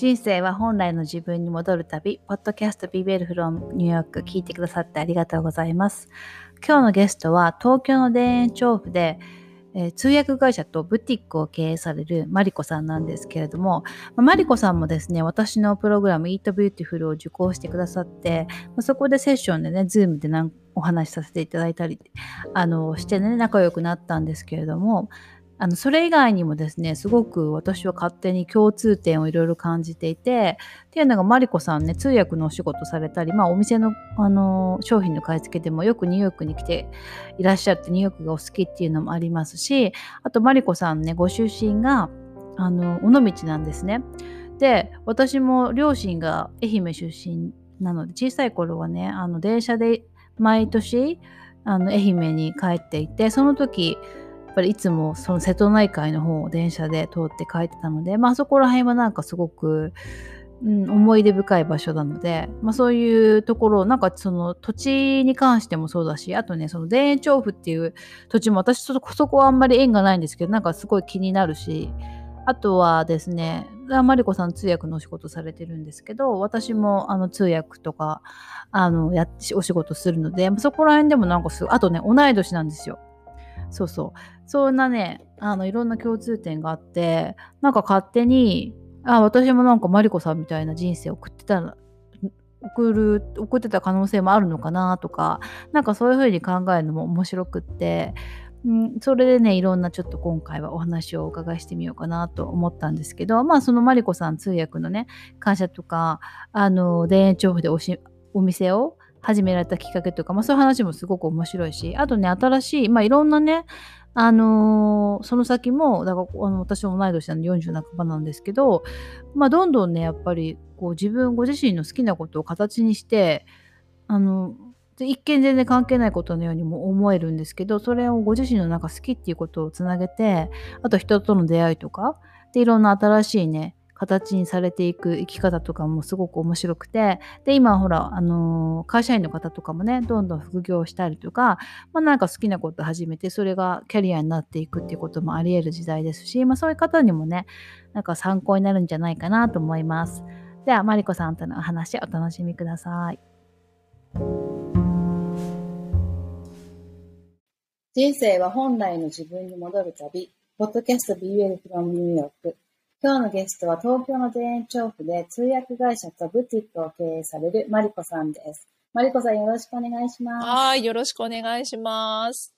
人生は本来の自分に戻る旅、ポッドキャストビベル from ニューヨーク聞いてくださってありがとうございます。今日のゲストは東京の田園調布で、えー、通訳会社とブティックを経営されるマリコさんなんですけれども、まあ、マリコさんもですね、私のプログラム Eat Beautiful を受講してくださって、まあ、そこでセッションでね、 Zoom でお話しさせていただいたり、あの、してね、仲良くなったんですけれども、あのそれ以外にもですねすごく私は勝手に共通点をいろいろ感じていてっていうのがマリコさんね通訳のお仕事されたり、まあ、お店のあの商品の買い付けでもよくニューヨークに来ていらっしゃってニューヨークがお好きっていうのもありますしあとマリコさんねご出身があの尾道なんですね。で私も両親が愛媛出身なので小さい頃はねあの電車で毎年あの愛媛に帰っていてその時ぱりいつもその瀬戸内海の方を電車で通って帰ってたので、まあそこら辺はなんかすごく、うん、思い出深い場所なので、まあそういうところ、なんかその土地に関してもそうだし、あとね、その田園調布っていう土地も私そこそこはあんまり縁がないんですけど、なんかすごい気になるし、あとはですね、マリコさん通訳のお仕事されてるんですけど、私もあの通訳とか、あの、やお仕事するので、そこら辺でもなんかす、あとね、同い年なんですよ。そうそう。そんなね、あの、いろんな共通点があって、なんか勝手に、あ、私もなんかマリコさんみたいな人生を送ってた送る、送ってた可能性もあるのかなとか、なんかそういうふうに考えるのも面白くって、うん、それでね、いろんなちょっと今回はお話をお伺いしてみようかなと思ったんですけど、まあそのマリコさん通訳のね、会社とか、あの、田園調布でおしお店を始められたきっかけとか、まあ、そういう話もすごく面白いし、あとね、新しい、まあ、いろんなね、あのー、その先も、だからあの私も同い年なんで40半ばなんですけど、まあ、どんどんね、やっぱりこう自分ご自身の好きなことを形にして、あの、一見全然関係ないことのようにも思えるんですけど、それをご自身のなんか好きっていうことをつなげて、あと人との出会いとか、で、いろんな新しいね、形にされていく生き方とかもすごく面白くて、で、今ほら、あのー、会社員の方とかもね、どんどん副業したりとか、まあなんか好きなこと始めて、それがキャリアになっていくっていうこともあり得る時代ですし、まあそういう方にもね、なんか参考になるんじゃないかなと思います。では、マリコさんとのお話お楽しみください。人生は本来の自分に戻る旅、ポッドキャスト BL from New York。今日のゲストは東京の田園調布で通訳会社とブティックを経営されるマリコさんです。マリコさんよろしくお願いします。はい、よろしくお願いします。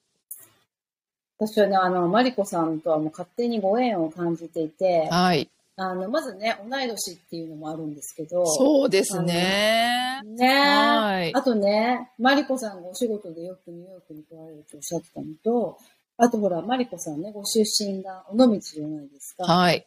私はね、あの、マリコさんとはもう勝手にご縁を感じていて、はい。あの、まずね、同い年っていうのもあるんですけど。そうですね。ねはい。あとね、マリコさんがお仕事でよくニューヨークに来られるとおっしゃってたのと、あとほら、マリコさんね、ご出身が尾道じゃないですか。はい。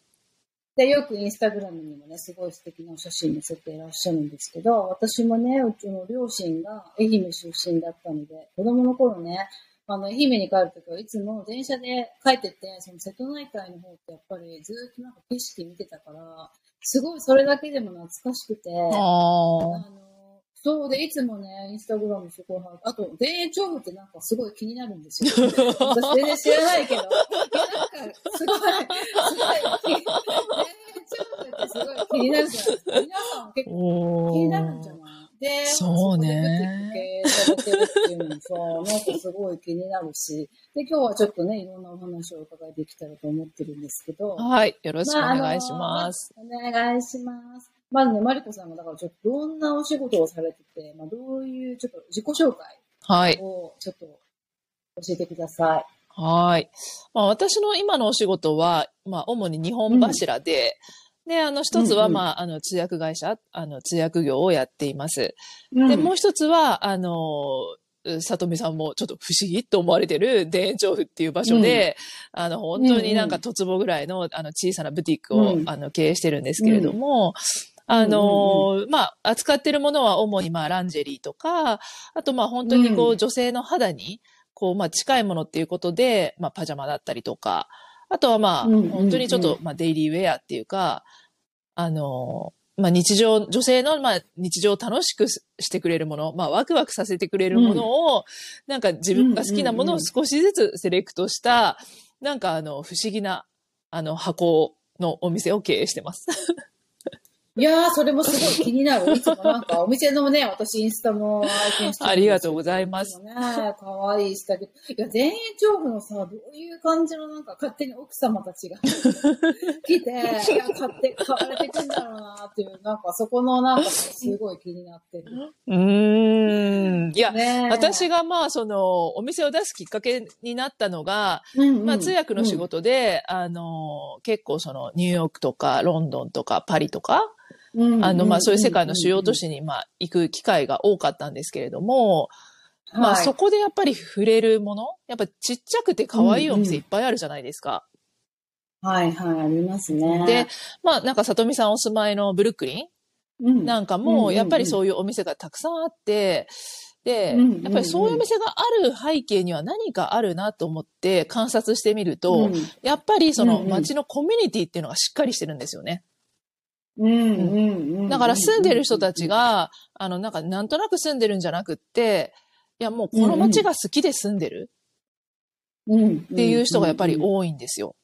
で、よくインスタグラムにもね、すごい素敵なお写真載せていらっしゃるんですけど、私もね、うちの両親が愛媛出身だったので、子供の頃ね、あの、愛媛に帰るときはいつも電車で帰ってて、その瀬戸内海の方ってやっぱりずっとなんか景色見てたから、すごいそれだけでも懐かしくて、あのそうで、いつもね、インスタグラムすごいあと、田園調布ってなんかすごい気になるんですよ。私全然知らないけど。なんか、すごい、すごい、田園調布ってすごい気になるじゃ。皆さん結構気になるんじゃない？で、そうね。経営されてるっていうのもさ、なんかすごい気になるし、で、今日はちょっとね、いろんなお話をお伺いできたらと思ってるんですけど。はい、よろしくお願いします。まあ、お願いします。まずね、マリコさんが、だからちょっとどんなお仕事をされてて、まあ、どういうちょっと自己紹介をちょっと教えてください。はい。まあ、私の今のお仕事は、まあ、主に日本柱で、うん、で、あの、一つは、まあ、あの、通訳会社、あの、通訳業をやっています。うん、で、もう一つは、あの、里見さんもちょっと不思議と思われてる田園調布っていう場所で、うん、あの、本当になんか十坪ぐらいの、あの、小さなブティックを、あの、経営してるんですけれども、あの、うんうん、まあ、扱ってるものは主にまあ、ランジェリーとか、あとまあ、本当にこう、女性の肌に、こう、まあ、近いものっていうことで、まあ、パジャマだったりとか、あとはまあ、本当にちょっと、まあ、デイリーウェアっていうか、あの、まあ、日常、女性の、まあ、日常を楽しくしてくれるもの、まあ、ワクワクさせてくれるものを、うん、なんか自分が好きなものを少しずつセレクトした、なんかあの、不思議な、あの、箱のお店を経営してます。いやー、それもすごい気になる。いつもなんか、お店のね、私インスタも拝見してるありがとうございます。ね、かわいいしたけど。いや、田園調布のさ、どういう感じのなんか勝手に奥様たちが 来て、いや、買って、買われてくんだろうなっていう、なんかそこのなんかすごい気になってる。うーん。いや、ね私がまあ、その、お店を出すきっかけになったのが、まあ、通訳の仕事で、あの、結構その、ニューヨークとか、ロンドンとか、パリとか、あの、まあ、そういう世界の主要都市に、まあ、行く機会が多かったんですけれども、まあ、そこでやっぱり触れるもの、やっぱちっちゃくて可愛いお店いっぱいあるじゃないですか。はいはい、ありますね。で、まあ、なんか、さとみさんお住まいのブルックリンうんなんかも、やっぱりそういうお店がたくさんあって、で、うんうんうんやっぱりそういうお店がある背景には何かあるなと思って観察してみると、やっぱりそのうんうん街のコミュニティっていうのがしっかりしてるんですよね。うんうんうん、だから住んでる人たちが、あの、なんかなんとなく住んでるんじゃなくって、いやもうこの街が好きで住んでるっていう人がやっぱり多いんですよ。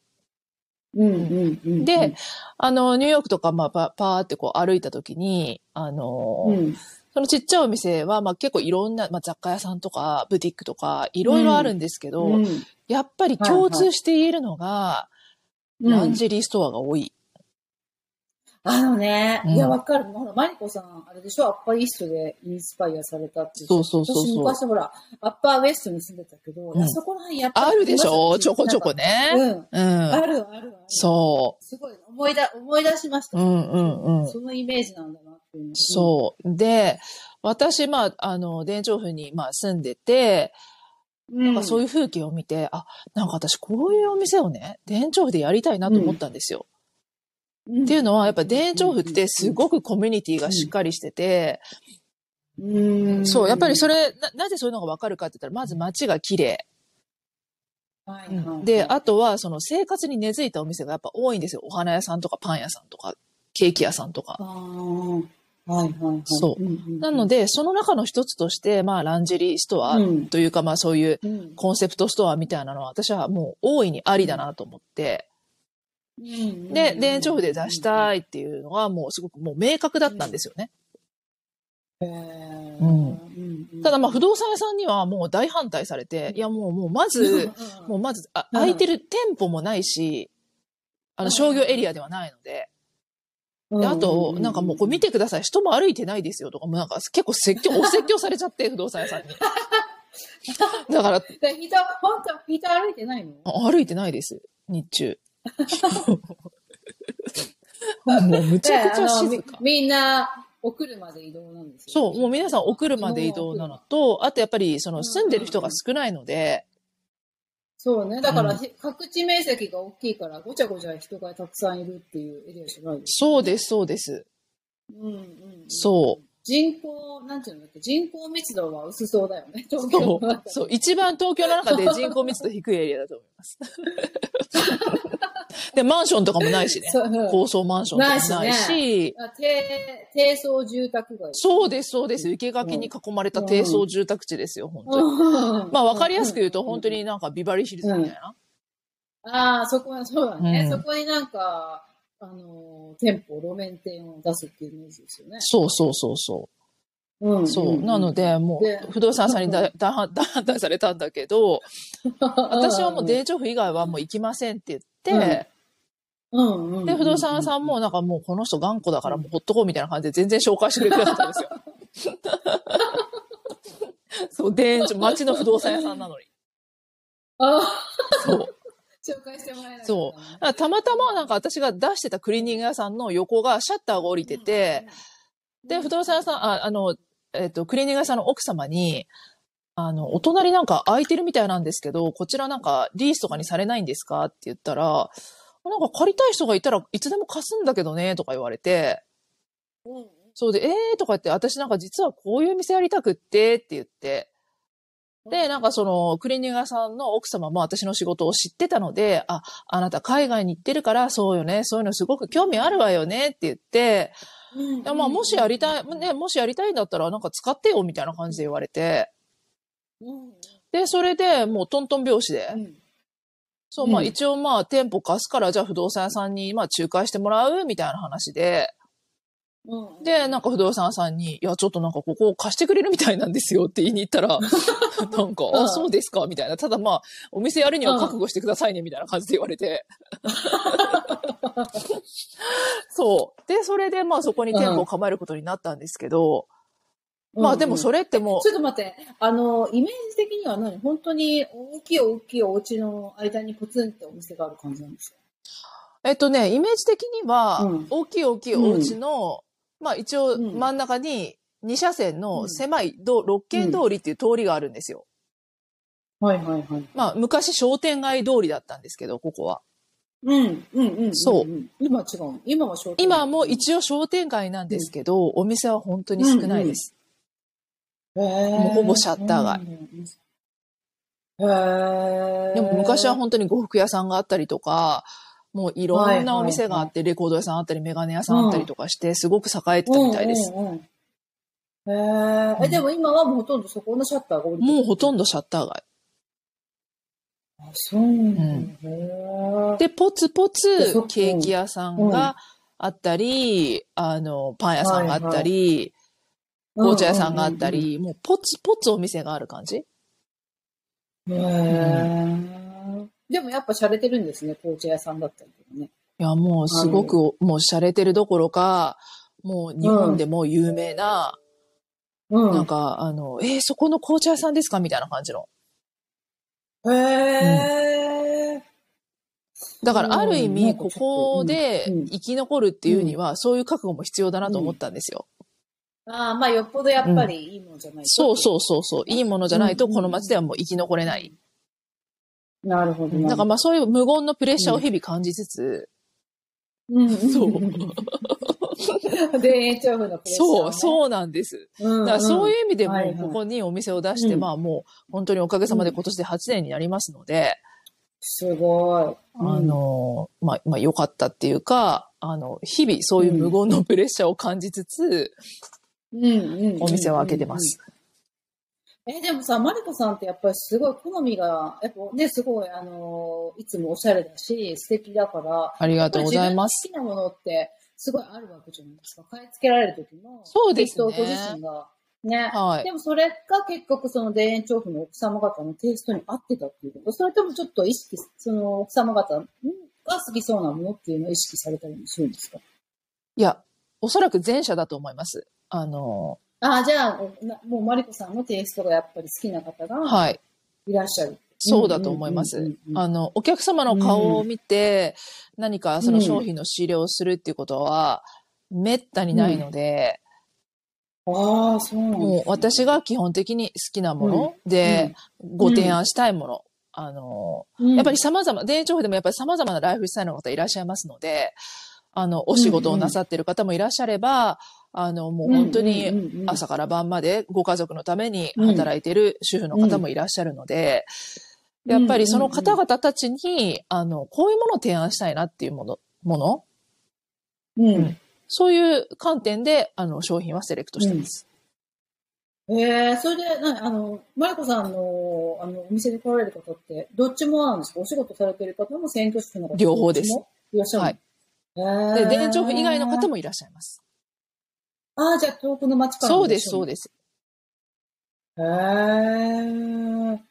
で、あの、ニューヨークとか、まあ、パパーってこう歩いた時に、あの、うん。そのちっちゃいお店は、まあ結構いろんな、まあ雑貨屋さんとか、ブティックとか、いろいろあるんですけど、うん。やっぱり共通して言えるのが、うん。ランジェリーストアが多い。あのね、うんいや、わかる。ほらマリコさん、あれでしょ？アッパーイーストでインスパイアされたって。そうそうそうそう私昔ほら、アッパーウエストに住んでたけど、うんあそこら辺やっぱりあるでしょ？ちょこちょこね。ね。うん。うん。あるあるある。そすごい、思いだ、思い出しました。う。うんうんうん。そのイメージなんだなっていうの。そう。で、私、まあ、あの、田調布に、まあ、住んでて、うん。なんかそういう風景を見て、あ、なんか私こういうお店をね、田調布でやりたいなと思ったんですよ。うんっていうのは、やっぱ田調布ってすごくコミュニティがしっかりしてて、うん。そう、やっぱりそれ、れ、な、なぜそういうのがわかるかって言ったら、まず街が綺麗。はいで、あとは、その生活に根付いたお店がやっぱ多いんですよ。お花屋さんとかパン屋さんとか、ケーキ屋さんとか。あーはいはいはい。そううんうんなので、その中の一つとして、まあ、ランジェリーストアうんというか、まあ、そういううんコンセプトストアみたいなのは、私はもう大いにありだなと思って、で、田調布で出したいっていうのが、もうすごくもう明確だったんですよね。うん。ただ、まあ、不動産屋さんにはもう大反対されて、いや、もう、もう、まず、もうまず、あ、うん。空いてる店舗もないし、あの、うん。商業エリアではないので、うん。であと、なんかもうこれ見てください。人も歩いてないですよとか、もうなんか結構説教、お 説教されちゃって、不動産屋さんに。だから、で人、本当人歩いてないの？歩いてないです。日中。もうむちゃくちゃ静か。みみんな、お車で移動なんですよ。そう、もう皆さんお車で移動なのと、あとやっぱりその住んでる人が少ないので、そうね。だから、うん各地面積が大きいから、ごちゃごちゃ人がたくさんいるっていうエリアじゃないですそうです、そうです。うんうんうんそう。人口、なんていうんだっけ、人口密度は薄そうだよね、東そうそう、一番東京の中で人口密度低いエリアだと思います。で、マンションとかもないしね。高層マンションとかもないし、あ低、低層住宅街。そうです、そうです。生垣に囲まれた低層住宅地ですよ、本当に。うんまあ、わかりやすく言うと、本当になんかビバリーヒルズみたいな。ああ、そこはそうだね。うんそこになんか、あのー、店舗、路面店を出すっていうイメージですよね。そうそうそうそう。うんそう。なの、で、もでう、不動産屋さんに大大反対されたんだけど、私はもうデージョフ以外はもう行きませんって言って、うんうんうん、で、不動産屋さんもなんかもうこの人頑固だからもうほっとこうみたいな感じで全然紹介してくれてなかったんですよ。そう、田園町、町の不動産屋さんなのに。ああ、そう。紹介してもらえない、そう。たまたまなんか私が出してたクリーニング屋さんの横がシャッターが降りてて、で、不動産屋さん、あ、あの、えっ、と、クリーニング屋さんの奥様に、あの、お隣なんか空いてるみたいなんですけど、こちらなんかリースとかにされないんですかって言ったら、なんか借りたい人がいたらいつでも貸すんだけどね、とか言われて、うん。そうで、えーとか言って、私なんか実はこういう店やりたくって、って言って、で、なんかその、クリーニング屋さんの奥様も私の仕事を知ってたので、あ、あなた海外に行ってるから、そうよね、そういうのすごく興味あるわよね、って言って、うんまあもしやりたい、ね、もしやりたいんだったらなんか使ってよ、みたいな感じで言われて、うん。で、それでもうトントン拍子で、うん。そう、まあうん。一応まあ店舗貸すから、じゃあ不動産屋さんにまあ仲介してもらうみたいな話で、うん。で、なんか不動産さんに、いや、ちょっとなんかここを貸してくれるみたいなんですよって言いに行ったら、なんか、うん。あ、そうですか？みたいな。ただまあ、お店やるには覚悟してくださいねみたいな感じで言われて。そう。で、それでまあそこに店舗を構えることになったんですけど、まあでもそれ、れってもうちょっと待って、あの、イメージ的には何？本当に大きい大きいお家の間にポツンってお店がある感じなんですか？えっとね、イメージ的にはうん、大きい大きいお家の、まあ一応うん真ん中に2車線の狭い道六軒通りっていう通りがあるんですよ。はいはいはい。まあ昔商店街通りだったんですけど、ここは。うん、うん、うん。そうん。今は違う。今は商店今はもう一応商店街なんですけど、お店は本当に少ないです。応、へーもうほぼシャッター街うんへーでも昔は本当に呉服屋さんがあったりとか、もういろんなお店があって、レコード屋さんあったり、メガネ屋さんあったりとかして、すごく栄えてたみたいです。うんうんうんへー。え、でも今はもうほとんどそこのシャッターが降りてる。もうほとんどシャッター街。あ、そうなんだ。で、ポツポツケーキ屋さんがあったり、あの、パン屋さんがあったり、紅茶屋さんがあった。り、もうポツポツお店がある感じ。へーでもやっぱ洒落てるんですね、紅茶屋さんだったりとかね。いや、もうすごく、もう洒落てるどころか、もう日本でも有名な、うん。なんか、あの、えーそこの紅茶屋さんですかみたいな感じの。へーだから、ある意うん味、ここでうんうん生き残るっていうには、そういう覚悟も必要だなと思ったんですよ。ああ、まあよっぽどやっぱりいいものじゃないと。そうそうそうそう。いいものじゃないと、うんこの街ではもう生き残れない。なるほどな。だからまあそういう無言のプレッシャーを日々感じつつ、うん、そう田園調布のプレッシャー、そう、う。そうなんです。うん、だからそういう意味でもはいはいここにお店を出して、うんまあもう本当におかげさまで今年で8年になりますので、すごい。あの、まあ、まあ良かったっていうか、あの、日々そういう無言のプレッシャーを感じつつ、うん、うんうんお店を開けてます。え、でもさ、マリコさんってやっぱりすごい好みが、やっぱね、すごい、あの、いつもおしゃれだし、素敵だから、ありがとうございます。好きなものって、すごいあるわけじゃないですか。買い付けられる時も。そうですねご自身が。ね。はいでもそれが結局その田園調布の奥様方のテイストに合ってたっていうことそれともちょっと意識、その奥様方が好きそうなものっていうのを意識されたりもするんですか？いや、おそらく前者だと思います。あの、ああ、じゃあ、なもうマリコさんのテイストがやっぱり好きな方がはい。いらっしゃる。そうだと思いますうんうんうんうん。あの、お客様の顔を見て、何かその商品の仕入れをするっていうことは、めったにないので、ああ、そうなんねもう私が基本的に好きなもので、ご提案したいもの。あの、うんやっぱり様々、田園調布でもやっぱり様々なライフスタイルの方いらっしゃいますので、あの、お仕事をなさってる方もいらっしゃれば、あの、もう本当に朝から晩までご家族のために働いてる主婦の方もいらっしゃるので、やっぱりその方々たちに、あの、こういうものを提案したいなっていうもの、もの、うん。そういう観点で、あの、商品はセレクトしてます。ええそれで、なあの、マリコさんの、あの、お店に来られる方って、どっちもなんですか？お仕事されてる方も選挙主婦の方両方ですいらっしゃるはい。い。で、田園調布以外の方も。もいらっしゃいます。ああ、じゃあ遠くの街からそうです、そうでです。す。へえ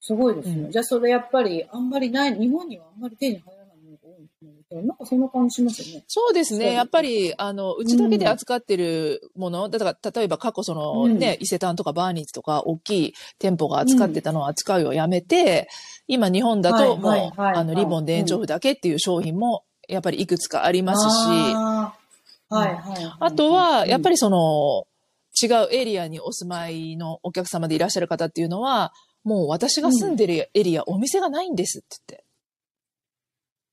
すごいですね。うんじゃあそれやっぱり、あんまりない、日本にはあんまり手に入らないものが多いんですね。なんかそんな感じしますよね。そうですね。やっぱり、あの、うちだけで扱ってるもの、だから、例えば過去そのね、伊勢丹とかバーニーズとか大きい店舗が扱ってたのを扱うようやめて、今日本だともう、はいはいはいあの、リボン田園調布だけっていう商品も、やっぱりいくつかありますし、はいはいはい。あとは、やっぱり、りその、違うエリアにお住まいのお客様でいらっしゃる方っていうのは、もう私が住んでるエリア、お店がないんですって言って。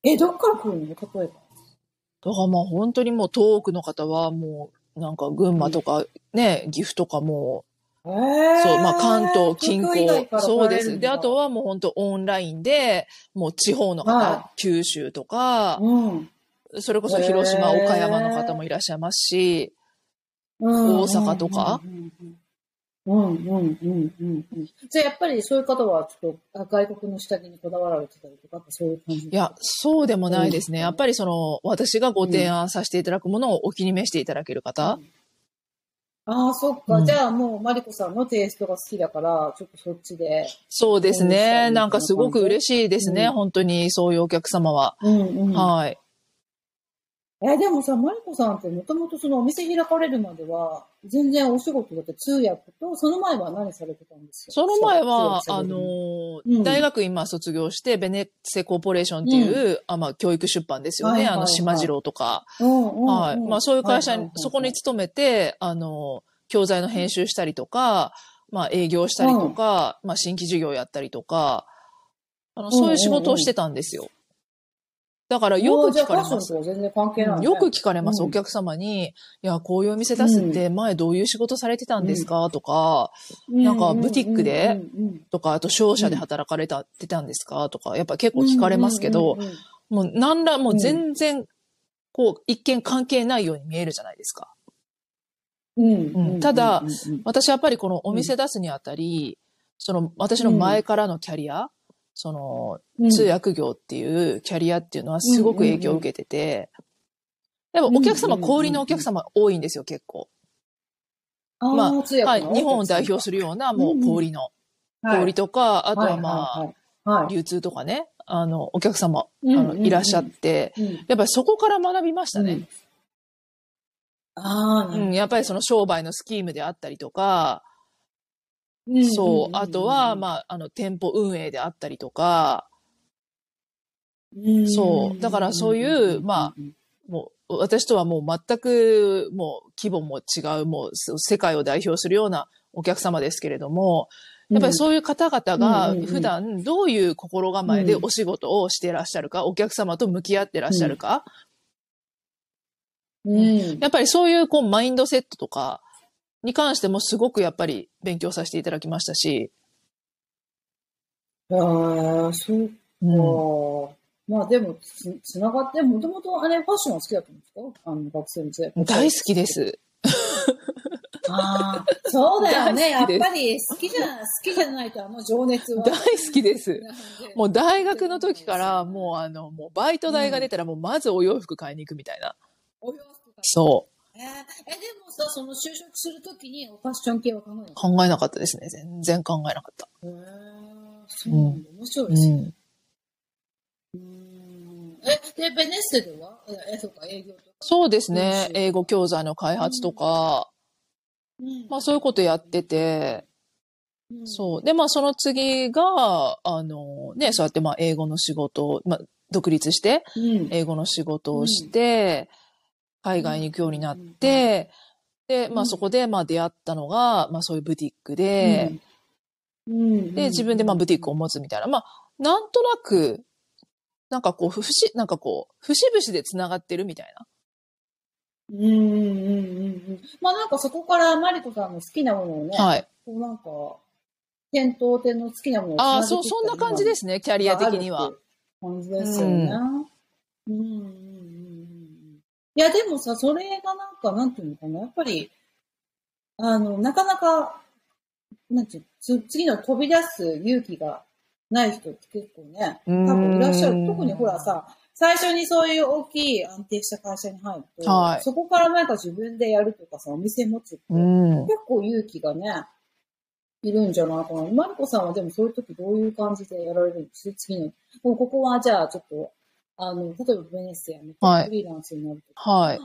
え、どっから来るの？例えば。だからまあ本当にもう遠くの方はもうなんか群馬とかね、岐阜とかもえう、ーそう、まあ関東、近郊、らそうです。で、あとはもう本当オンラインで、もう地方の方、は九州とか、うん。それこそ広島、岡山の方もいらっしゃいますし、大大阪とか？うんうんうんうんうん。じゃあやっぱりそういう方はちょっとあ外国の下着にこだわられてたりとか、そういう感じいや、そうでもないですね。うんやっぱりその、私がご提案させていただくものをお気に召していただける方、ああ、そっか。うんじゃあもうマリコさんのテイストが好きだから、ちょっとそっちで。そうですね。いなんかすごく嬉しいですね。うん本当にそういうお客様は。うんうん。はい。え、でもさ、マリコさんってもともとそのお店開かれるまでは、全然お仕事だって通訳と、その前は何されてたんですか？その前は、あのうん。ー、大学今卒業して、ベネッセコーポレーションっていう、あまあ、教育出版ですよね。はいはいはい。あの、島次郎とか。うんうんうん。はい。まあ、そういう会社にはいはいは、いそこに勤めて、あの、教材の編集したりとか、まあ、営業したりとか、まあ、新規事業やったりとか、あの、そういう仕事をしてたんですよ。だから、よく聞かれます。全然関係ない、ね。よく聞かれます、うん。お客様に。いや、こういうお店出すって、前どういう仕事されてたんですか？とか、なんかブティックで？とか、あと商社で働かれた、てたんですか？とか、やっぱ結構聞かれますけどもう何らもう全然、こう、一見関係ないように見えるじゃないですか。ただ私やっぱりこのお店出すにあたり、その私の前からのキャリア、そのうん。通訳業っていうキャリアっていうのはすごく影響を受けてて、でもお客様、小売りのお客様多いんですよ、結構。まあはい。日本を代表するようなもう小売りの、はい。小売りとか、あとはまあ、流通とかね、あの、お客様、あの、いらっしゃって、うん。やっぱりそこから学びましたね。うん。ああ、うん、やっぱりその商売のスキームであったりとか、どそう、あとは、まあ、あの、店舗運営であったりとか、うんそうだからそういうまあもう、私とはもう全く、もう、規模も違う、もう、世界を代表するようなお客様ですけれども、やっぱりそういう方々が普段どういう心構えでお仕事をしていらっしゃるか、お客様と向き合ってらっしゃるか、やっぱりそういうこうマインドセットとかに関してもすごくやっぱり勉強させていただきましたし、ああ、そううんか。まあでもつ、つながって、もともとあれファッションは好きだったんですか？あの学生の時代。大好きです。ああ、そうだよね。やっぱり好きじゃ、好きじゃないとあの情熱は。大好きです。もうう大学の時から、もうあの、もうバイト代が出たらもうまずお洋服買いに行くみたいな。お洋服がそえーえ、でもさ、その就職するときにファッション系は考えなう。かっ考えなかったですね。全然考えなかった。た。へーそうなんだ。面白いですね。うん。え、で、ベネッセでは？え、えそうか、営業とか？そうですね。うん英語教材の開発とか、うんまあそういうことやってて、うんそう。で、まあその次が、あの、ね、そうやってまあ英語の仕事を、まあ独立して、うん。英語の仕事をして、海外に行くようになって、で、まうんあそこでまあ出会ったのが、まあそういうブティックで、うん、で、自分でまあブティックを持つみたいな。まあ、なんとなく、なんかこう、ふし、なんかこう、節々で繋がってるみたいな。うんうんうんうん。まあなんかそこからマリコさんの好きなものをね、はい。こうなんか、店頭店の好きなものをああ、そう、そんな感じですね、キャリア的には。。感じですよね。うんうんいや、でもさ、それがなんか、なんていうのかな、やっぱり、あの、なかなか、なんていうつ次の飛び出す勇気がない人って結構ね、多分いらっしゃる。特にほらさ、最初にそういう大きい安定した会社に入ると、はいそこからなんか自分でやるとかさ、お店持つって、うん。結構勇気がね、いるんじゃないかな。マリコさんはでもそういう時どういう感じでやられるんです？次の。もうここはじゃあちょっと、あの、例えばベネッセやめて、はいフリーランスになるとか、はい。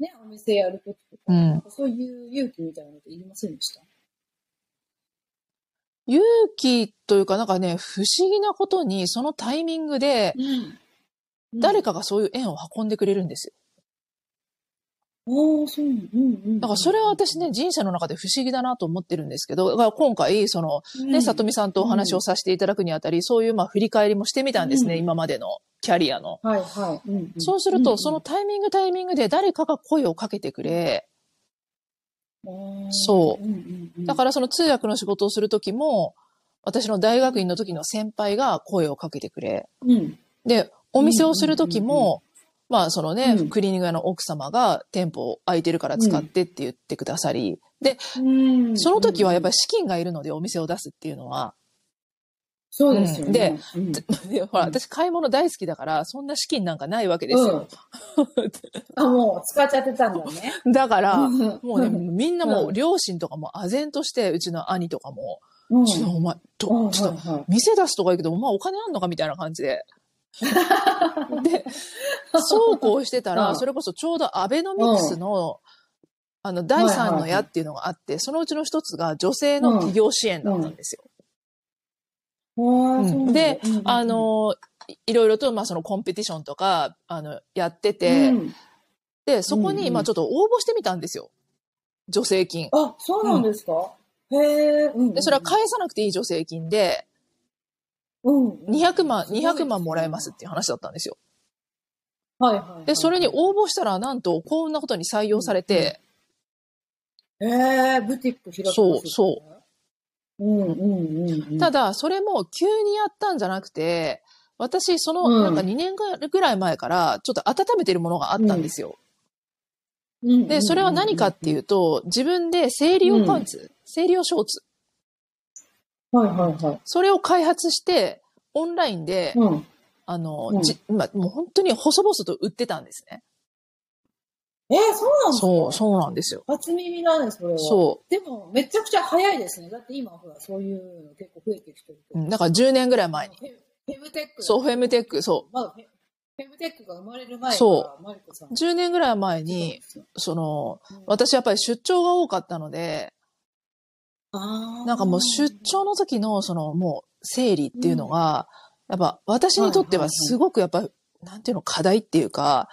ね、お店やる時とか、うんそういう勇気みたいなのっていりませんでした？勇気というか、なんかね、不思議なことに、そのタイミングで、うん。か、誰かがそういう縁を運んでくれるんですよ。ああ、そう、うんうん。だからそれは私ね、人生の中で不思議だなと思ってるんですけど、だから今回、その、ね、さとみさんとお話をさせていただくにあたり、そういうまあ振り返りもしてみたんですね、うん。今までのキャリアの。はいはい。うんうん。そうすると、その、タイミングタイミングで誰かが声をかけてくれ、そう。うんうんうん、だからその通訳の仕事をするときも、私の大学院の時の先輩が声をかけてくれ、うん、で、お店をするときうんうんも、まあそのね、うん。クリーニング屋の奥様が店舗空いてるから使ってって言ってくださり、で、うん。その時はやっぱり、り資金がいるのでお店を出すっていうのは、そうですよね。うん。でほら、私買い物大好きだから、そんな資金なんかないわけですよ。あ、もう使っちゃってたんだね。だから、うん。もうね、みんなもううん両親とかも唖然として、うちの兄とかも、うん。ちょっとお前、ちょっと店出すとか言うけど、お前お金あんのかみたいな感じで。で、そうこうしてたら、うん。それこそちょうどアベノミクスの、あの、第三の矢っていうのがあって、そのうちの一つが女性の企業支援だったんですよ。であ、の、いいろいろと、まあ、そのコンペティションとか、あの、やってて、うん。で、そこに、まあ、ちょっと応募してみたんですよ。助成金。あ、そうなんですか、へえ、うん。で、それは返さなくていい助成金で、うん。200万、すごい200万もらえますっていう話だったんですよ。はいはいはい。で、それに応募したら、なんと、こんなことに採用されて、ええブティック開くそうそう。うんうんうんうん。ただ、それも急にやったんじゃなくて、私、その、うんなんか2年ぐらい前から、ちょっと温めてるものがあったんですよ。うん、で、それは何かっていうと、自分で生理用パンツ、生理用ショーツ、はいはいはい。それを開発して、オンラインで、うん。あの、うんじま、もう本当に細々と売ってたんですね。えー、そうなんですか？そう、そうなんですよ。初耳なんです、それは。そでも、めちゃくちゃ早いですね。だって今、ほら、そういうの結構増えてきてるけう。んだから10年ぐらい前に。フェムテック。そう、フェムテック、そまだフェムテックが生まれる前そ。う。10年ぐらい前に、その、私やっぱり出張が多かったので、ななんかもう出張の時の、そのもう生理っていうのが、やっぱ私にとってはすごくやっぱ、なんていうの、課題っていうか、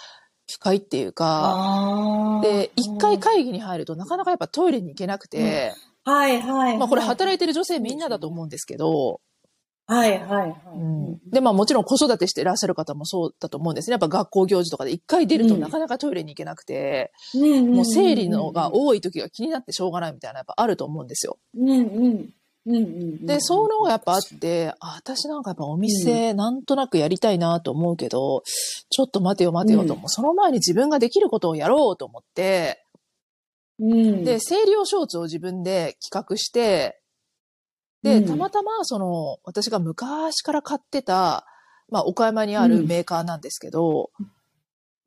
不快っていうか、で、一回会議に入るとなかなかやっぱトイレに行けなくて、はいはい。まあこれ働いてる女性みんなだと思うんですけど、はいはいはい。うん、で、まあもちろん子育てしていらっしゃる方もそうだと思うんですね。やっぱ学校行事とかで一回出るとなかなかトイレに行けなくて、もう生理のが多い時が気になってしょうがないみたいなやっぱあると思うんですよ。うんうん。うんうん。で、そういうのがやっぱあって、あ私なんかやっぱお店なんとなくやりたいなと思うけど、ちょっと待てよ待てよと、うんもうその前に自分ができることをやろうと思って、うん。で、生理用ショーツを自分で企画して、で、うんたまたまその、私が昔から買ってた、まあ岡山にあるメーカーなんですけど、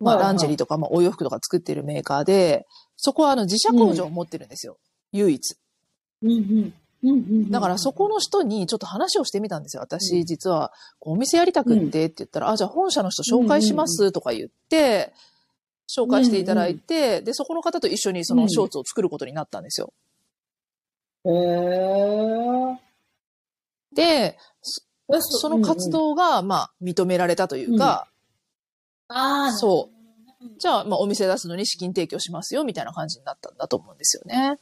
まあはいはいランジェリーとかまあお洋服とか作ってるメーカーで、そこはあの自社工場を持ってるんですよ。唯一。うんうん。うんうん。だからそこの人にちょっと話をしてみたんですよ。私、実は、お店やりたくってって言ったら、あ、じゃあ本社の人紹介しますとか言って、紹介していただいて、で、そこの方と一緒にそのショーツを作ることになったんですよ。へーで、えその活。動が、まあ、認められたというか、うんうんああ、そうじゃあ、まあ、お店出すのに資金提供しますよ、みたいな感じになったんだと思うんですよね。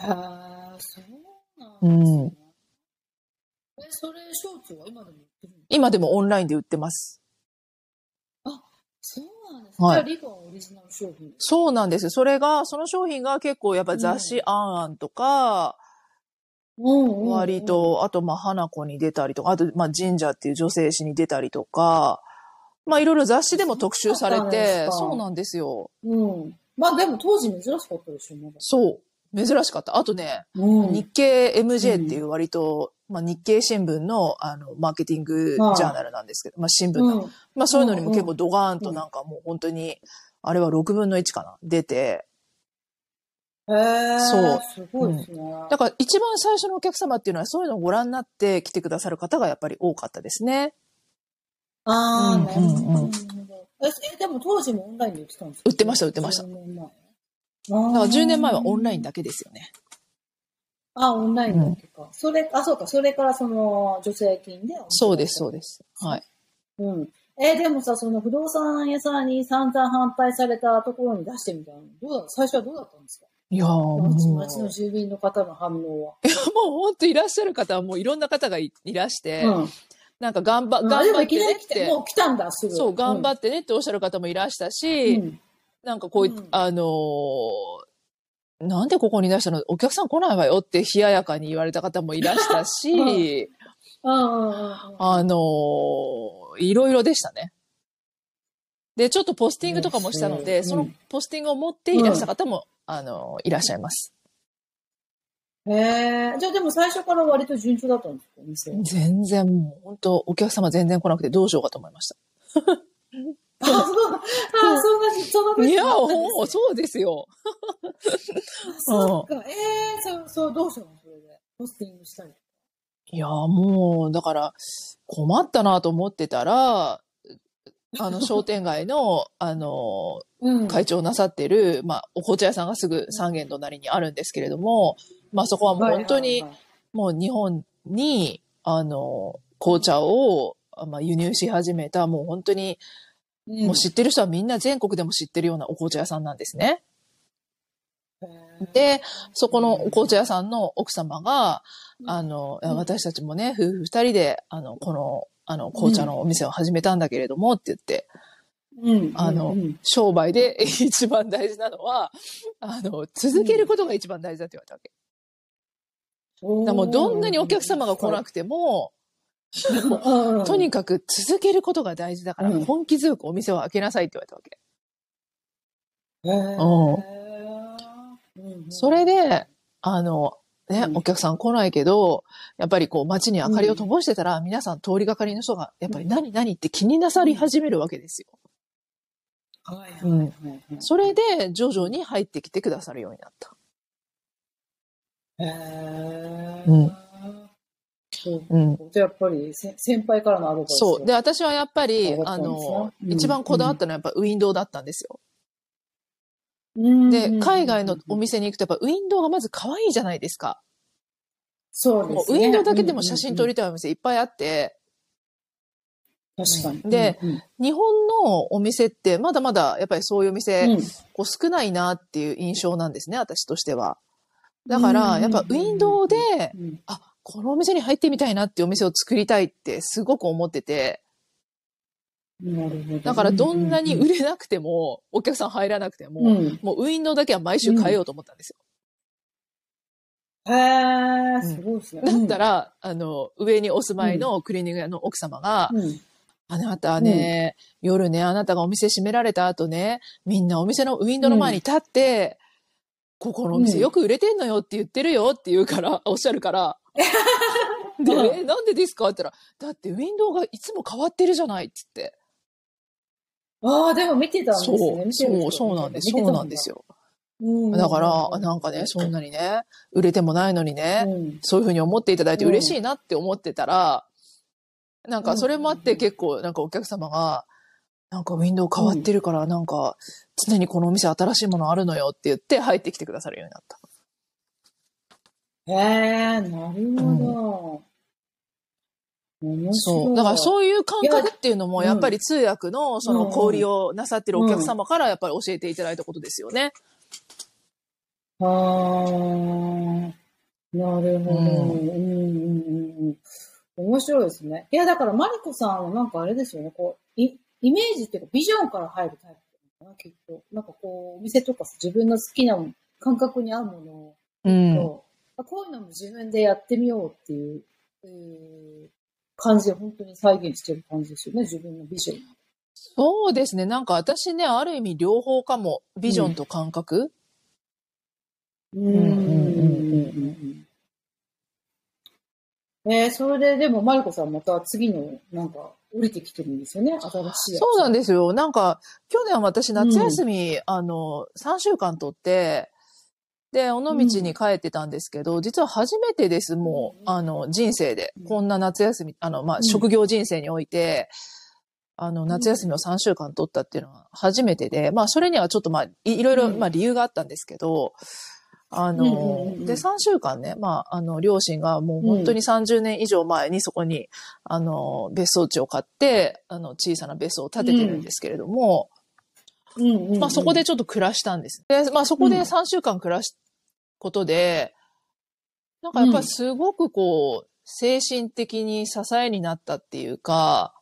へえ、そうなんですね。え、それ、ショーツは今でも売ってるの？今でもオンラインで売ってます。そう。はいリオリジナル商品。そうなんですよ。それが、その商品が結構やっぱ雑誌あんあんとか、うん割。と、あと、まあ、花子に出たりとか、あと、まあ、神社っていう女性誌に出たりとか、まあ、いろいろ雑誌でも特集されて、そうなんですよ。うん。まあでも当時珍しかったでしょ、まだ。そう。珍しかった。あとね、うん日経 MJ っていう割と、まあ、日経新聞の、あの、マーケティングジャーナルなんですけど、まあ、新聞の。うん。まあ、そういうのにも結構ドガーンとなんかもう本当に、あれは6分の1かな出て、へえ。そう。すごいですね。だから一番最初のお客様っていうのはそういうのをご覧になって来てくださる方がやっぱり多かったですね。ああ、うんなるほど。え、えでも当時もオンラインで売ってたんですか？売ってました売ってました10年前。だだから10年前はオンラインだけですよね。あ、オンラインだけか。それ、あ、そうか、それからその助成金で。そうです、そうです。はい。うん。えでもさ、その不動産屋さんに散々反対されたところに出してみたの、どうだ、最初はどうだったんですか？いやーもう、町の住民の方の反応は。う本当いらっしゃる方はもういろんな方がいいらして、うん。なんか頑張、うん頑張ってでもいきなねって、ても、う来たんだ、すぐ。そう、頑張っってねっておっしゃる方もいらしたし、うん。なんかこうい、うんあのーなんでここに出したの？お客さん来ないわよって冷ややかに言われた方もいらしたし。あのーいろいろでしたね。で、ちょっとポスティングとかもしたので、うんそのポスティングを持っていらした方も、あの、いらっしゃいます。へえ。じゃあでも最初から割と順調だったんですか、お店は。全然もう、本当お客様全然来なくてどうしようかと思いました。あ、そう、あ、そんな、そんな時いや、もあったんですねもう、そうですよ。そっか。ええそう、そう、どうしたのそれで。ポスティングしたり。いや、もう、だから、困ったなと思ってたら、あの、商店街の、あの、うん会長なさってる、まあ、お紅茶屋さんがすぐ三軒隣にあるんですけれども、まあ、そこはもう本当に、もう日本に、あの、紅茶を、あまあ、輸入し始めた、もう本当に、うん、もう知ってる人はみんな全国でも知ってるようなお紅茶屋さんなんですね。で、そこのお紅茶屋さんの奥様が、うん。あの、うん。私たちもね、夫婦二人で、あの、この、あの、紅茶のお店を始めたんだけれどもって言って、うん、あの商売で 一番大事なのは、あの、続けることが一番大事だって言われたわけ。もうどんなにお客様が来なくても、うん とにかく続けることが大事だから、うん。根気強くお店を開けなさいって言われたわけ。それで、あの、ね、うん。お客さん来ないけど、やっぱりこう街に明かりを灯してたら、皆さん通りがかりの人が、やっぱり何何？って気になさり始めるわけですよ。はいはいはいはい。それで徐々に入ってきてくださるようになった。へー。うん。そううん。じゃあやっぱりせ先輩からのアドバイスそう。で、私はやっぱり、あの、うん一番こだわったのはやっぱウィンドウだったんですよ。うんで、海外のお店に行くとやっぱウィンドウがまず可愛いじゃないですか。そうですね。ウィンドウだけでも写真撮り、りたいお店いっぱいあって、確かに。でうん日本のお店ってまだまだやっぱりそういうお店、うんこう少ないなっていう印象なんですね、私としては。だから、うんやっぱウィンドウで、うんあ、このお店に入ってみたいなってお店を作りたいってすごく思ってて、なるほど。だからどんなに売れなくても、お客さん入らなくても、うん。もうウィンドウだけは毎週変えようと思ったんですよ。へー、すごいですね。だったら、あの、上にお住まいのクリーニング屋の奥様が、うん、あなたはね、夜ね、あなたがお店閉められた後ね、みんなお店のウィンドウの前に立って、ここのお店よく売れてんのよって言ってるよって言うから、おっしゃるから。で、うんえなんでですか？って言ったら、だってウィンドウがいつも変わってるじゃないって言って。ああ、でも見てたんですそう、ね。そう、そうなんです。そうなんです。よ。うんだから、なんかね、そんなにね、売れてもないのにね、うんそういうふうに思っていただいて嬉しいなって思ってたら、なんかそれもあって結構なんかお客様が、なんかウィンドウ変わってるから、なんか常にこのお店新しいものあるのよって言って入ってきてくださるようになった。へえ、なるほど。面白い。そう。だからそういう感覚っていうのも、いややっぱり通訳のその小売りをなさってるお客様からやっぱり教えていただいたことですよね。ああ、なるほど。ううんんうんうんうん。面白いですね。いや、だからマリコさんはなんかあれですよね、こう、イイメージっていうかビジョンから入るタイプなのかな、きっと。なんかこう、お店とか自分の好きな感覚に合うものをうん。と、あこういうのも自分でやってみようっていう、えー感じで本当に再現してる感じですよね、自分のビジョン。そうですね。なんか私ね、ある意味両方かも。ビジョンと感覚。うん。うん。うん。うん。うん。えー、それででもマリコさんまた次のなんか降りてきてるんですよね、新しい。そうなんでですよ。なんか、去年私夏休み、あの、3週間取って、で、尾道に帰ってたんですけど、実は初めてです、もう、うん。あの、人生で。うん、こんな夏休み、あの、まあ、うん。職業人生において、あの、夏休みを3週間取ったっていうのは初めてで、まあ、それにはちょっとまあ、いいろいろ、うん。まあ、理由があったんですけど、あうんうんうんのう、ん。で、3週間ね、まあ、あの、両親がもう本当に30年以上前にそこに、あの、別荘地を買って、あの、小さな別荘を建ててるんですけれども、うんうんうん、まあそこでちょっと暮らしたんです。で、まあそこで3週間暮らすことで、なんかやっぱりすごくこう、精神的に支えになったっていうか、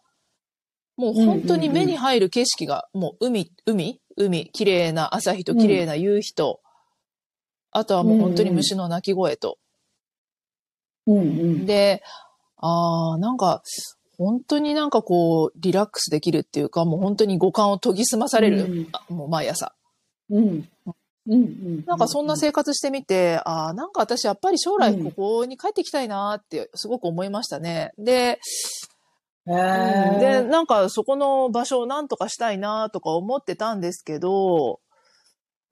もう本当に目に入る景色が、もう海、海、海、綺麗な朝日と綺麗な夕日と、あとはもう本当に虫の鳴き声と。うんうん。で、ああ、なんか、本当になんかこう、リラックスできるっていうか、もう本当に五感を研ぎ澄まされる、うんあもう毎朝。うん。うん。うん。なんかそんな生活してみて、ああ、なんか私やっぱり将来ここに帰ってきたいなってすごく思いましたね。で、で、なんかそこの場所をなんとかしたいなとか思ってたんですけど、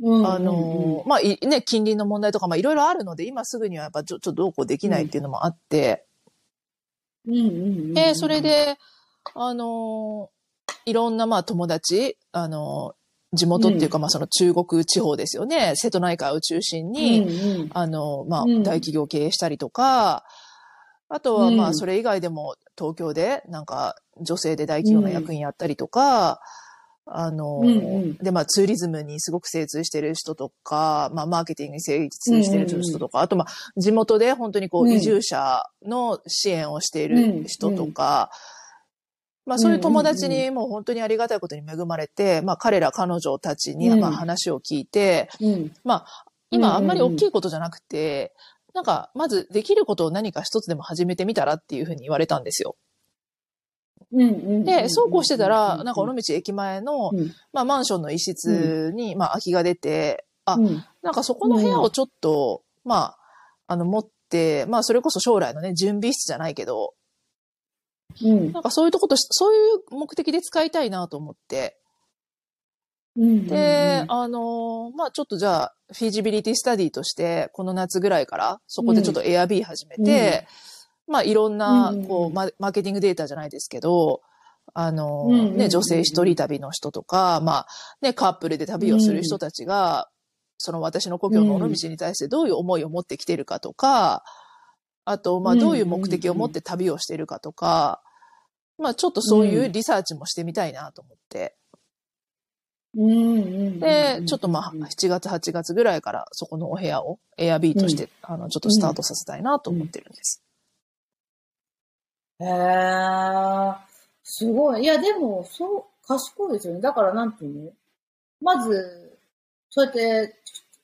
うんあの、まあ、いね、近隣の問題とか、まあ、いろいろあるので、今すぐにはやっぱちょ、ちょっとどうこうできないっていうのもあって。で、それ、で、あの、いろんな、まあ、友達、あの、地元っていうか、うん。まあ、その中国地方ですよね、瀬戸内海を中心うんに、うん。あの、まあ、うん。大企業を経営したりとか、あとは、まあ、うんそれ以外でも、東京で、なんか、女性で大企業の役員やったりとか、あの、うんうん。で、まあ、ツーリズムにすごく精通してる人とか、まあ、マーケティングに精通してる人とか、あと、まあ、地元で本当にこう、うん。移住者の支援をしている人とか、まあ、そういう友達にもう本当にありがたいことに恵まれて、まあ、彼ら彼女たちに、うん。まあ、話を聞いて、うん。まあ、うん今あんまり大きいことじゃなくて、なんか、まずできることを何か一つでも始めてみたらっていうふうに言われたんですよ。うんうん。で、そうこうしてたら、なんか、尾うん道駅前の、うん。まあ、マンションの一室に、まあ、空きが出て、あ、うん。なんかそこの部屋をちょっと、まあ、あの、持って、まあ、それこそ将来のね、準備室じゃないけど、うん。なんかそういうとことし、そういう目的で使いたいなと思って、うん。で、あのーまあちょっとじゃあ、フィジビリティスタディとして、この夏ぐらいから、そこでちょっとエアビー始めて、まあいろんなうん、こう、ママーケティングデータじゃないですけど、あのね、女性一人旅の人とか、まあね、カップルで旅をする人たちが、その私の故郷の尾道に対してどういう思いを持ってきているかとか、あと、まあどういう目的を持って旅をしているかとか、まあちょっとそういうリサーチもしてみたいなと思って。で、ちょっとまあ、7月、8月ぐらいからそこのお部屋を Airb として、あの、ちょっとスタートさせたいなと思ってるんです。へーすごい。いや、でも、そう、賢いですよね。だから、なんていうの？まず、そうやって、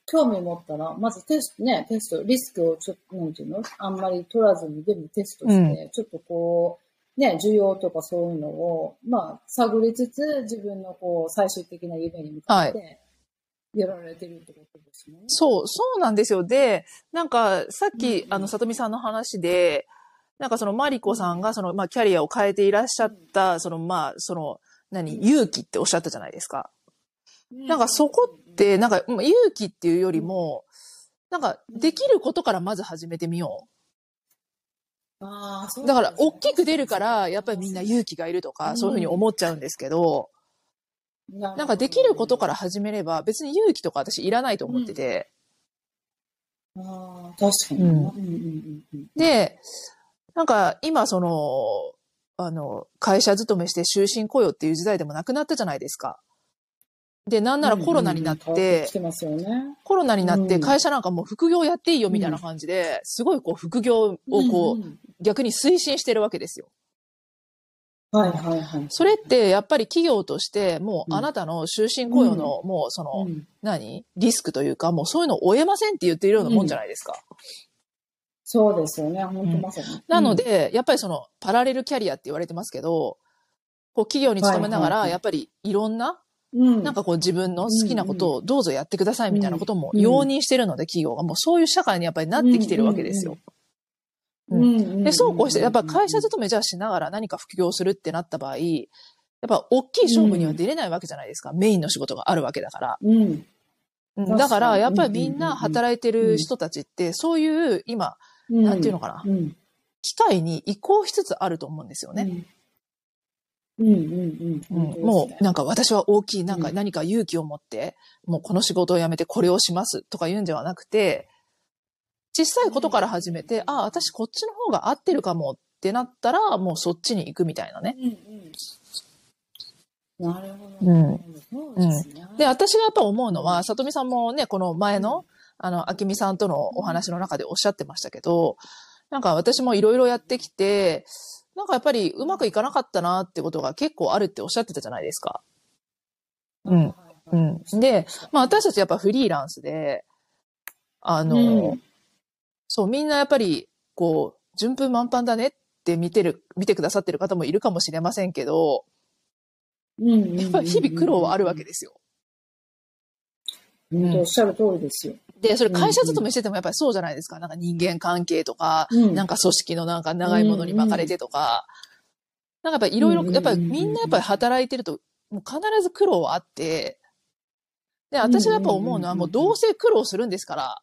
興味持ったら、まずテスト、ね、テスト、リスクをちょっと、なんていうの？あんまり取らずに全部テストして、ちょっとこう、ね、需要とかそういうのを、まあ、探りつつ、自分のこう、最終的な夢に向かって、やられてるってことですね。そう、そうなんですよ。で、なんか、さっき、うんあの、さとみさんの話で、なんかそのマリコさんがその、まあ、キャリアを変えていらっしゃった、その、まあ、その、何、勇気っておっしゃったじゃないですか。なんかそこって、なんか、まあ勇気っていうよりも、なんか、できることからまず始めてみよあーそうう。だから、大きく出るから、やっぱりみんな勇気がいるとか、うん。そういうふうに思っちゃうんですけど、ななんかできることから始めれば、別に勇気とか私いらないと思ってて、ああ、確かに。うん。うんうんうんうん。で、なんか今その、あの、会社勤めして終身雇用っていう時代でもなくなったじゃないですか。で、なんならコロナになっうんうん変わて。コロナになってうん会社なんかもう副業やっていいよみたいな感じで、すごいこう副業をこう、んん逆に推進してるわけですよ。はいはいはい。それってやっぱり企業としてもううんあなたの終身雇用のもうその、うん何？リスクというかもうそういうのを追えませんって言っているようなもんじゃないですか。そうですよね。本当まさに。なので、やっぱりそのパラレルキャリアって言われてますけど、こう企業に勤めながら、やっぱりいろんな、うん、なんかこう自分の好きなことをどうぞやってくださいみたいなこともうん容認してるので、企業が。もうそういう社会にやっぱりなってきてるわけですよ。で、そうこうして、やっぱ会社勤めじゃあしながら何か副業するってなった場合、やっぱ大きい勝負には出れないわけじゃないですか。メインの仕事があるわけだから。うん。だから、やっぱりみんなん働いてる人たちって、そういう今、なんていうのかなうん。機会に移行しつつあると思うんですよね。もうなんか私は大きいなんかうん何か勇気を持って、もうこの仕事を辞めてこれをしますとか言うんではなくて、小さいことから始めて、ああ、私こっちの方が合ってるかもってなったら、もうそっちに行くみたいなね。うんうん。なるほど。うんそうですね。で、私がやっぱ思うのは、さとみさんもね、この前の、あの、あきみさんとのお話の中でおっしゃってましたけど、なんか私もいろいろやってきて、なんかやっぱりうまくいかなかったなってことが結構あるっておっしゃってたじゃないですか。うんうんで、まあ私たちやっぱフリーランスで、あの、うんそう、みんなやっぱり、こう、順風満帆だねっって見てる、見てくださってる方もいるかもしれませんけど、うんうんうんうんやっぱり日々苦労はあるわけですよ。本当おっしゃる通りですよ。で、それ会社勤めしててもやっぱりそうじゃないですか。なんか人間関係とか、うん。なんか組織のなんか長いものに巻かれてとか、なんかやっぱりいろいろ、うんうんうんうん。やっぱりみんなやっぱり働いてると、もう必ず苦労はあって、で、私はやっぱ思うのはもうどうせ苦労するんですから、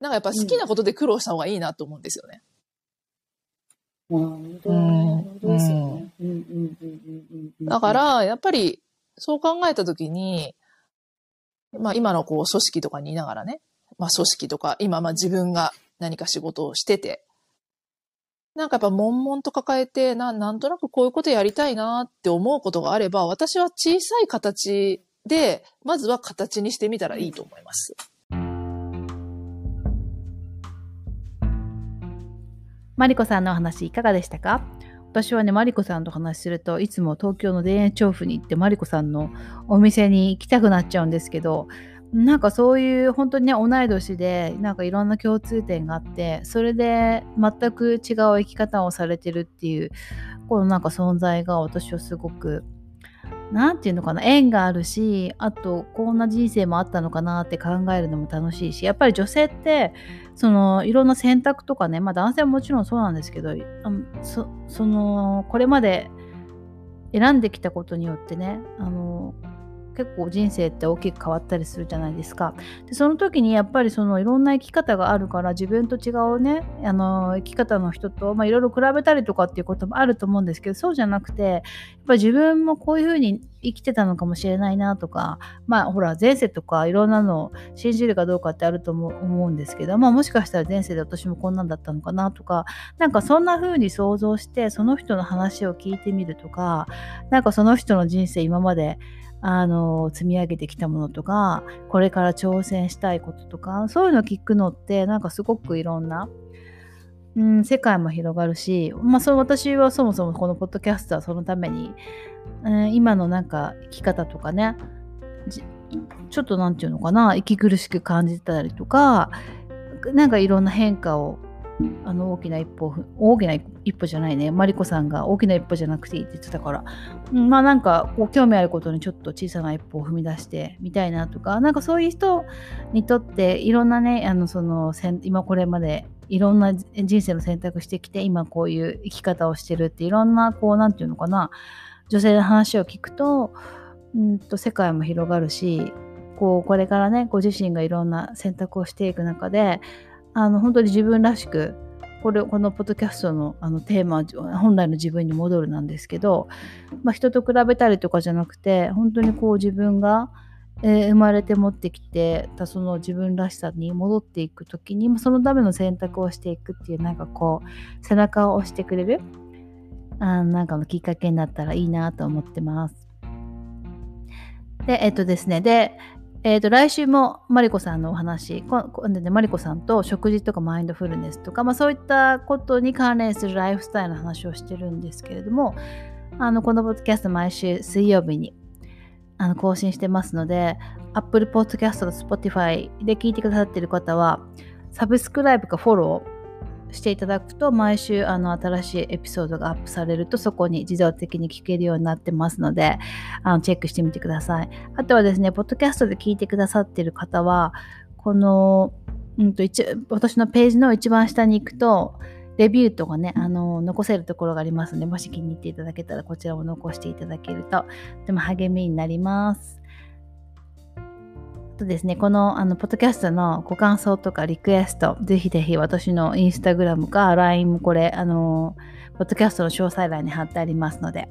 なんかやっぱ好きなことで苦労した方がいいなと思うんですよね。うん。本当ですよね。うんうんうんうんうんうんだか、ら、やっぱり、そう考えたときに、まあ今のこう組織とかにいながらね、まあ組織とか、今まあ自分が何か仕事をしてて、なんかやっぱ悶々と抱えて、な、なんとなくこういうことやりたいなって思うことがあれば、私は小さい形で、まずは形にしてみたらいいと思います。マリコさんのお話いかがでしたか私はね、マリコさんと話するといつも東京の田園調布に行ってマリコさんのお店に行きたくなっちゃうんですけど、なんかそういう本当にね、同い年で、なんかいろんな共通点があって、それで全く違う生き方をされてるっていう、このなんか存在が私はすごく、何て言うのかな、縁があるし、あと、こんな人生もあったのかなって考えるのも楽しいし、やっぱり女性って、そのいろんな選択とかね、まあ男性はもちろんそうなんですけど、あのそそのこれまで選んできたことによってね、あの結構人生って大きく変わったりするじゃないですか。でその時にやっぱりそのいろんな生き方があるから自分と違うねあの生き方の人と、まあ、いろいろ比べたりとかっていうこともあると思うんですけどそうじゃなくてやっぱ自分もこういうふうに生きてたのかもしれないなとかまあほら前世とかいろんなのを信じるかどうかってあると思うんですけど、まあ、もしかしたら前世で私もこんなんだったのかなとかなんかそんな風に想像してその人の話を聞いてみるとかなんかその人の人生今まであの積み上げてきたものとかこれから挑戦したいこととかそういうの聞くのってなんかすごくいろんな、うん、世界も広がるし、まあ、そ私はそもそもこのポッドキャストはそのために、うん、今のなんか生き方とかねちょっとなんていうのかな息苦しく感じたりとかなんかいろんな変化をあの大きな一歩大きな一歩じゃないね。マリコさんが大きな一歩じゃなくていいって言ってたから。まあなんかこう興味あることにちょっと小さな一歩を踏み出してみたいなとか。なんかそういう人にとっていろんなねあのその今これまでいろんな人生の選択してきて今こういう生き方をしてるっていろんなこうなんていうのかな。女性の話を聞くとうんと世界も広がるしこうこれからねご自身がいろんな選択をしていく中であの本当に自分らしくこれこのポッドキャストのあのテーマ本来の自分に戻るなんですけど、まあ、人と比べたりとかじゃなくて本当にこう自分が、えー生まれて持ってきてたその自分らしさに戻っていく時にそのための選択をしていくっていうなんかこう背中を押してくれるあなんかのきっかけになったらいいなと思ってます。で、えっとですね、で、えっと来週もマリコさんのお話、ここでね、マリコさんと食事とかマインドフルネスとか、まあ、そういったことに関連するライフスタイルの話をしてるんですけれども、あのこのポッドキャスト毎週水曜日にあの更新してますので、Apple Podcast と Spotify で聞いてくださってる方は、サブスクライブかフォローしていただくと、毎週あの新しいエピソードがアップされると、そこに自動的に聞けるようになってますので、あのチェックしてみてください。あとはですね、ポッドキャストで聞いてくださっている方は、この、うんと一私のページの一番下に行くと、レビューとかね、あの残せるところがありますので、もし気に入っていただけたら、こちらを残していただけると、とても励みになります。とですね、このあのポッドキャストのご感想とかリクエスト、ぜひぜひ私のインスタグラムか LINE もこれ、あの、ポッドキャストの詳細欄に貼ってありますので、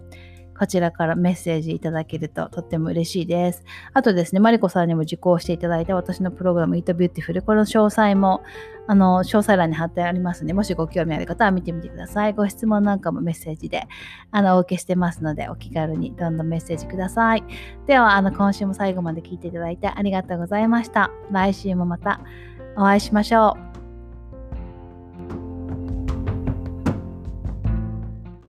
こちらからメッセージいただけるととっても嬉しいです。あとですね、マリコさんにも受講していただいた私のプログラム Eat Beautiful、この詳細もあの詳細欄に貼ってありますので、もしご興味ある方は見てみてください。ご質問なんかもメッセージであのお受けしてますので、お気軽にどんどんメッセージください。では、あの今週も最後まで聞いていただいてありがとうございました。来週もまたお会いしましょう。